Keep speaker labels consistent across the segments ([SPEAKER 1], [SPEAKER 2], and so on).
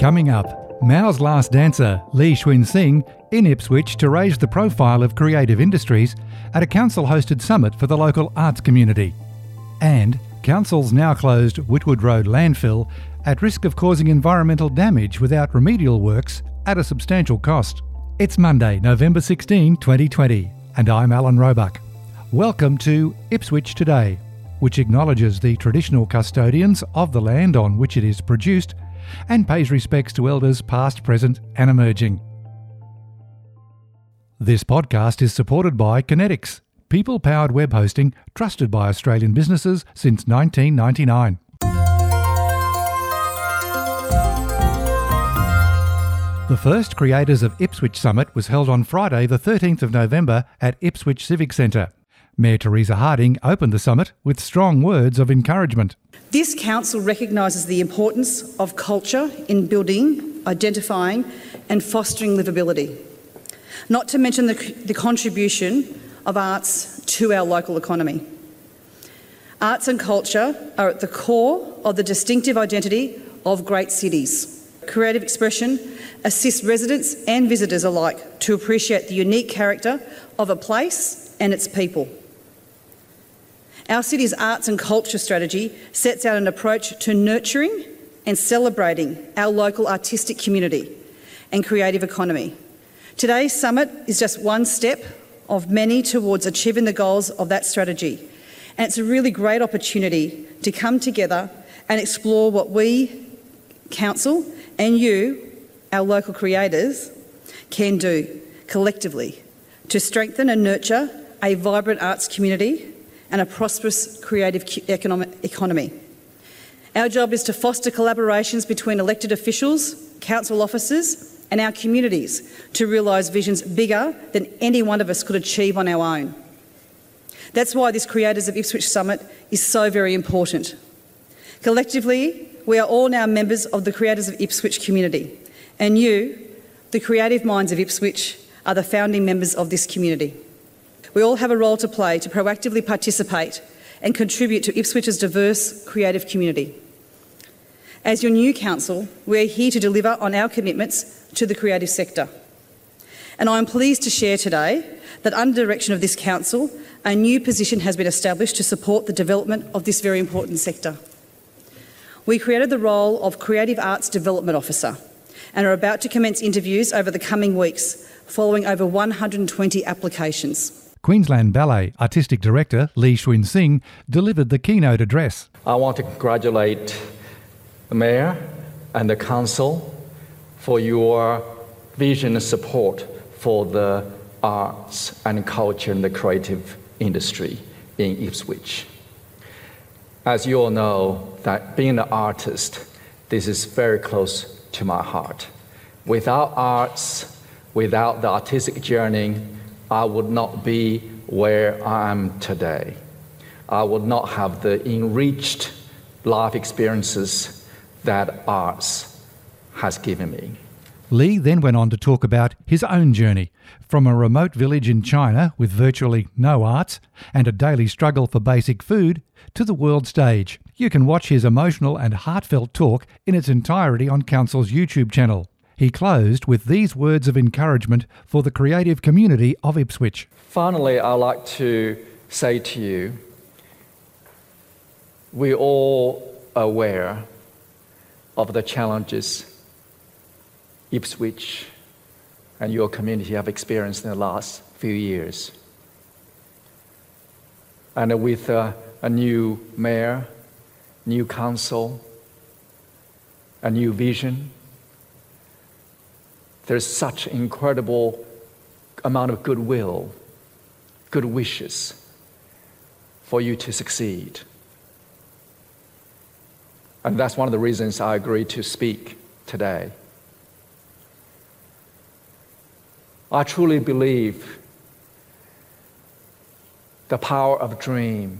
[SPEAKER 1] Coming up, Mao's last dancer, Li Cunxin, in Ipswich to raise the profile of creative industries at a council hosted summit for the local arts community. And council's now closed Whitwood Road landfill at risk of causing environmental damage without remedial works at a substantial cost. It's Monday, November 16, 2020, and I'm Alan Roebuck. Welcome to Ipswich Today, which acknowledges the traditional custodians of the land on which it is produced and pays respects to elders past, present, and emerging. This podcast is supported by Kinetics, people powered web hosting trusted by Australian businesses since 1999. The first Creators of Ipswich Summit was held on Friday, the 13th of November at Ipswich Civic Centre. Mayor Teresa Harding opened the summit with strong words of encouragement.
[SPEAKER 2] This council recognises the importance of culture in building, identifying, and fostering livability, not to mention the, the contribution of arts to our local economy. Arts and culture are at the core of the distinctive identity of great cities. Creative expression assists residents and visitors alike to appreciate the unique character of a place and its people. Our city's arts and culture strategy sets out an approach to nurturing and celebrating our local artistic community and creative economy. Today's summit is just one step of many towards achieving the goals of that strategy. And it's a really great opportunity to come together and explore what we, Council, and you, our local creators, can do collectively to strengthen and nurture a vibrant arts community and a prosperous creative economy. Our job is to foster collaborations between elected officials, council officers, and our communities to realise visions bigger than any one of us could achieve on our own. That's why this Creators of Ipswich Summit is so very important. Collectively, we are all now members of the Creators of Ipswich community, and you, the creative minds of Ipswich, are the founding members of this community. We all have a role to play to proactively participate and contribute to Ipswich's diverse creative community. As your new council, we're here to deliver on our commitments to the creative sector. And I am pleased to share today that, under direction of this council, a new position has been established to support the development of this very important sector. We created the role of Creative Arts Development Officer and are about to commence interviews over the coming weeks, following over 120 applications.
[SPEAKER 1] Queensland Ballet Artistic Director Li Cunxin delivered the keynote address.
[SPEAKER 3] I want to congratulate the Mayor and the Council for your vision and support for the arts and culture and the creative industry in Ipswich. As you all know, that being an artist, this is very close to my heart. Without arts, without the artistic journey, I would not be where I am today. I would not have the enriched life experiences that arts has given me.
[SPEAKER 1] Li then went on to talk about his own journey from a remote village in China with virtually no arts and a daily struggle for basic food to the world stage. You can watch his emotional and heartfelt talk in its entirety on Council's YouTube channel. He closed with these words of encouragement for the creative community of Ipswich.
[SPEAKER 3] Finally, I'd like to say to you we're all aware of the challenges Ipswich and your community have experienced in the last few years. And with uh, a new mayor, new council, a new vision, there's such incredible amount of goodwill, good wishes for you to succeed. And that's one of the reasons I agreed to speak today. I truly believe the power of dream.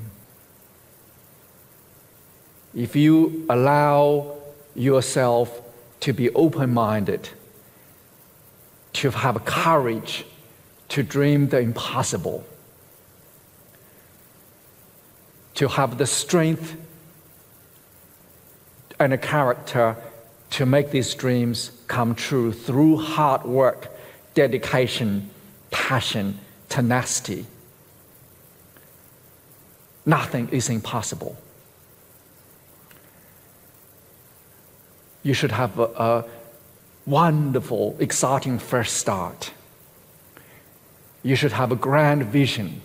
[SPEAKER 3] If you allow yourself to be open minded, to have courage to dream the impossible, to have the strength and a character to make these dreams come true through hard work, dedication, passion, tenacity. Nothing is impossible. You should have a, a wonderful, exciting first start. You should have a grand vision.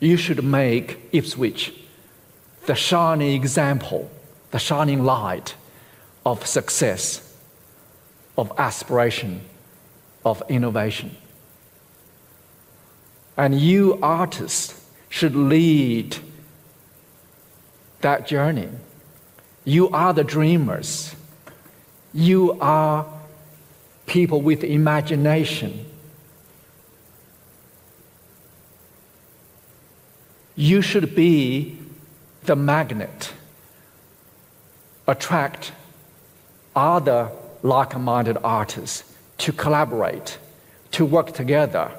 [SPEAKER 3] You should make Ipswich the shining example, the shining light of success, of aspiration, of innovation. And you artists should lead that journey. You are the dreamers. You are people with imagination. You should be the magnet, attract other like minded artists to collaborate, to work together.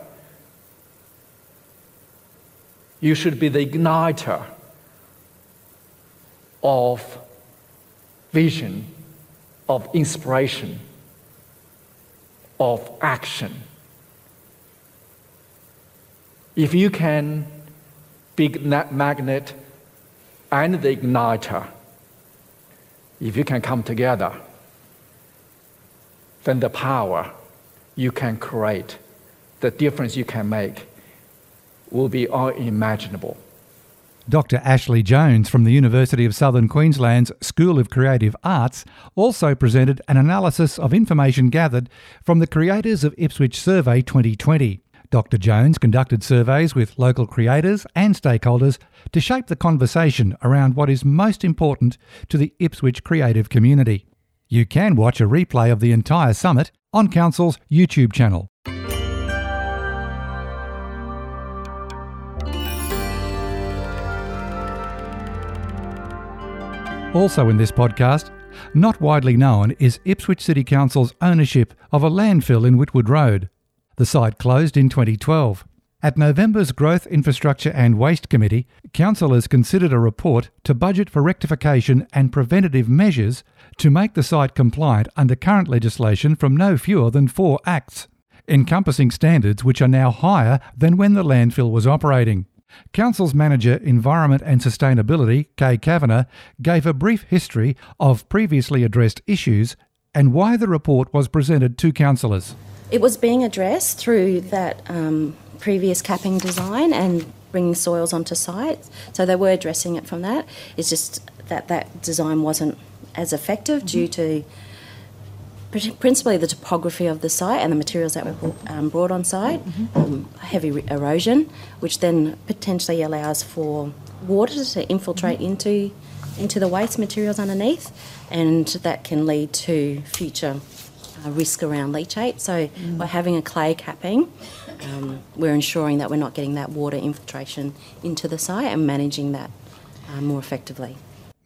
[SPEAKER 3] You should be the igniter of vision, of inspiration, of action. If you can be that magnet and the igniter, if you can come together, then the power you can create, the difference you can make, will be unimaginable.
[SPEAKER 1] Dr. Ashley Jones from the University of Southern Queensland's School of Creative Arts also presented an analysis of information gathered from the creators of Ipswich Survey 2020. Dr. Jones conducted surveys with local creators and stakeholders to shape the conversation around what is most important to the Ipswich creative community. You can watch a replay of the entire summit on Council's YouTube channel. Also, in this podcast, not widely known is Ipswich City Council's ownership of a landfill in Whitwood Road. The site closed in 2012. At November's Growth, Infrastructure and Waste Committee, councillors considered a report to budget for rectification and preventative measures to make the site compliant under current legislation from no fewer than four acts, encompassing standards which are now higher than when the landfill was operating. Council's Manager Environment and Sustainability, Kay Kavanagh, gave a brief history of previously addressed issues and why the report was presented to councillors.
[SPEAKER 4] It was being addressed through that um, previous capping design and bringing soils onto site. So they were addressing it from that. It's just that that design wasn't as effective mm-hmm. due to principally the topography of the site and the materials that were um, brought on site, mm-hmm. um, heavy erosion, which then potentially allows for water to infiltrate mm-hmm. into into the waste materials underneath, and that can lead to future uh, risk around leachate. So mm. by having a clay capping, um, we're ensuring that we're not getting that water infiltration into the site and managing that uh, more effectively.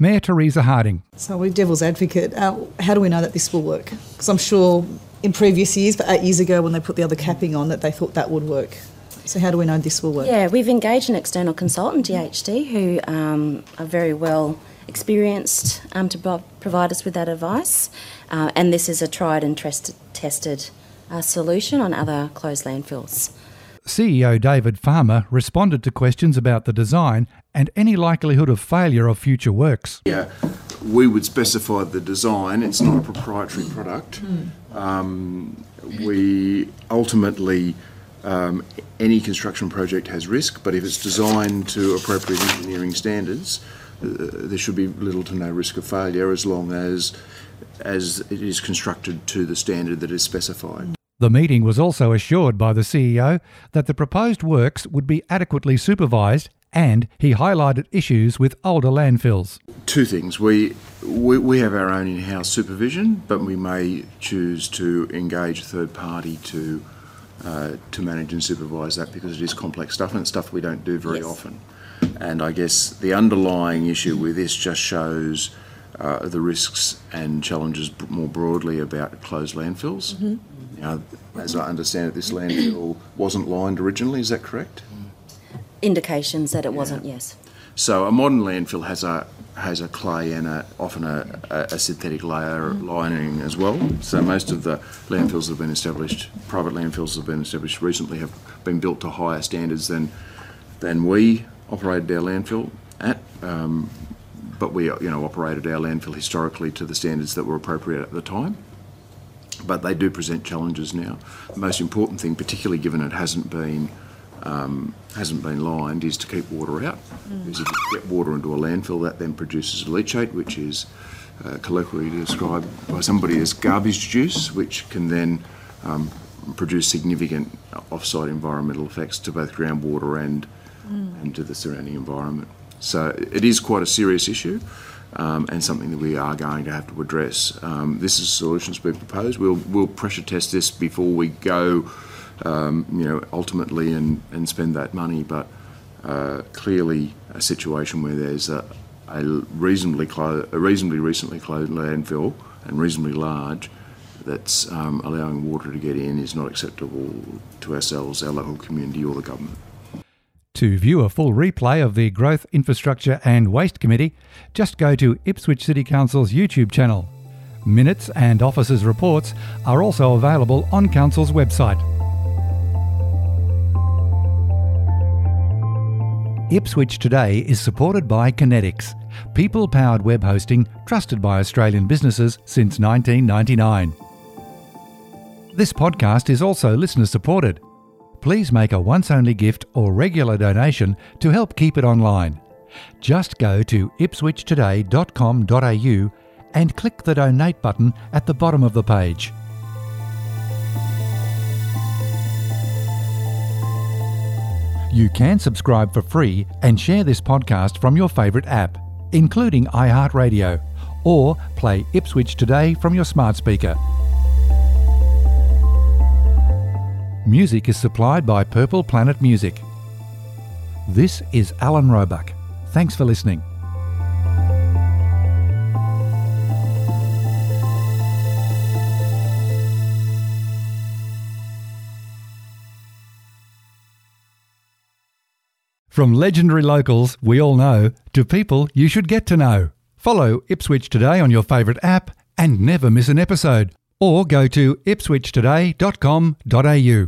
[SPEAKER 1] Mayor Teresa Harding.
[SPEAKER 5] So, we're devil's advocate. Uh, how do we know that this will work? Because I'm sure in previous years, but eight years ago when they put the other capping on, that they thought that would work. So, how do we know this will work?
[SPEAKER 4] Yeah, we've engaged an external consultant, GHD, who um, are very well experienced um, to provide us with that advice. Uh, and this is a tried and tested uh, solution on other closed landfills.
[SPEAKER 1] CEO David Farmer responded to questions about the design and any likelihood of failure of future works.
[SPEAKER 6] Yeah, we would specify the design. It's not a proprietary product. Um, we ultimately, um, any construction project has risk, but if it's designed to appropriate engineering standards, uh, there should be little to no risk of failure as long as as it is constructed to the standard that is specified.
[SPEAKER 1] The meeting was also assured by the CEO that the proposed works would be adequately supervised and he highlighted issues with older landfills.
[SPEAKER 6] Two things. We, we, we have our own in house supervision, but we may choose to engage a third party to, uh, to manage and supervise that because it is complex stuff and it's stuff we don't do very
[SPEAKER 4] Yes.
[SPEAKER 6] often. And I guess the underlying issue with this just shows uh, the risks and challenges more broadly about closed landfills. Now, as I understand it, this landfill wasn't lined originally, is that correct?
[SPEAKER 4] Indications that it wasn't, yes.
[SPEAKER 6] So a modern landfill has a has a clay and a, often a, a, a synthetic layer lining as well. So most of the landfills that have been established, private landfills that have been established recently, have been built to higher standards than than we operated our landfill at. Um, but we, you know, operated our landfill historically to the standards that were appropriate at the time. But they do present challenges now. The most important thing, particularly given it hasn't been um, hasn't been lined is to keep water out. Because if you get water into a landfill, that then produces leachate, which is uh, colloquially described by somebody as garbage juice, which can then um, produce significant off-site environmental effects to both groundwater and and to the surrounding environment. So it is quite a serious issue. Um, and something that we are going to have to address. Um, this is solutions being proposed. We'll, we'll pressure test this before we go um, you know, ultimately and, and spend that money. But uh, clearly, a situation where there's a, a reasonably clo- a reasonably recently closed landfill and reasonably large that's um, allowing water to get in is not acceptable to ourselves, our local community, or the government.
[SPEAKER 1] To view a full replay of the Growth, Infrastructure and Waste Committee, just go to Ipswich City Council's YouTube channel. Minutes and officers' reports are also available on Council's website. Ipswich Today is supported by Kinetics, people powered web hosting trusted by Australian businesses since 1999. This podcast is also listener supported. Please make a once only gift or regular donation to help keep it online. Just go to ipswichtoday.com.au and click the donate button at the bottom of the page. You can subscribe for free and share this podcast from your favourite app, including iHeartRadio, or play Ipswich Today from your smart speaker. Music is supplied by Purple Planet Music. This is Alan Roebuck. Thanks for listening. From legendary locals we all know to people you should get to know. Follow Ipswich Today on your favourite app and never miss an episode. Or go to ipswichtoday.com.au.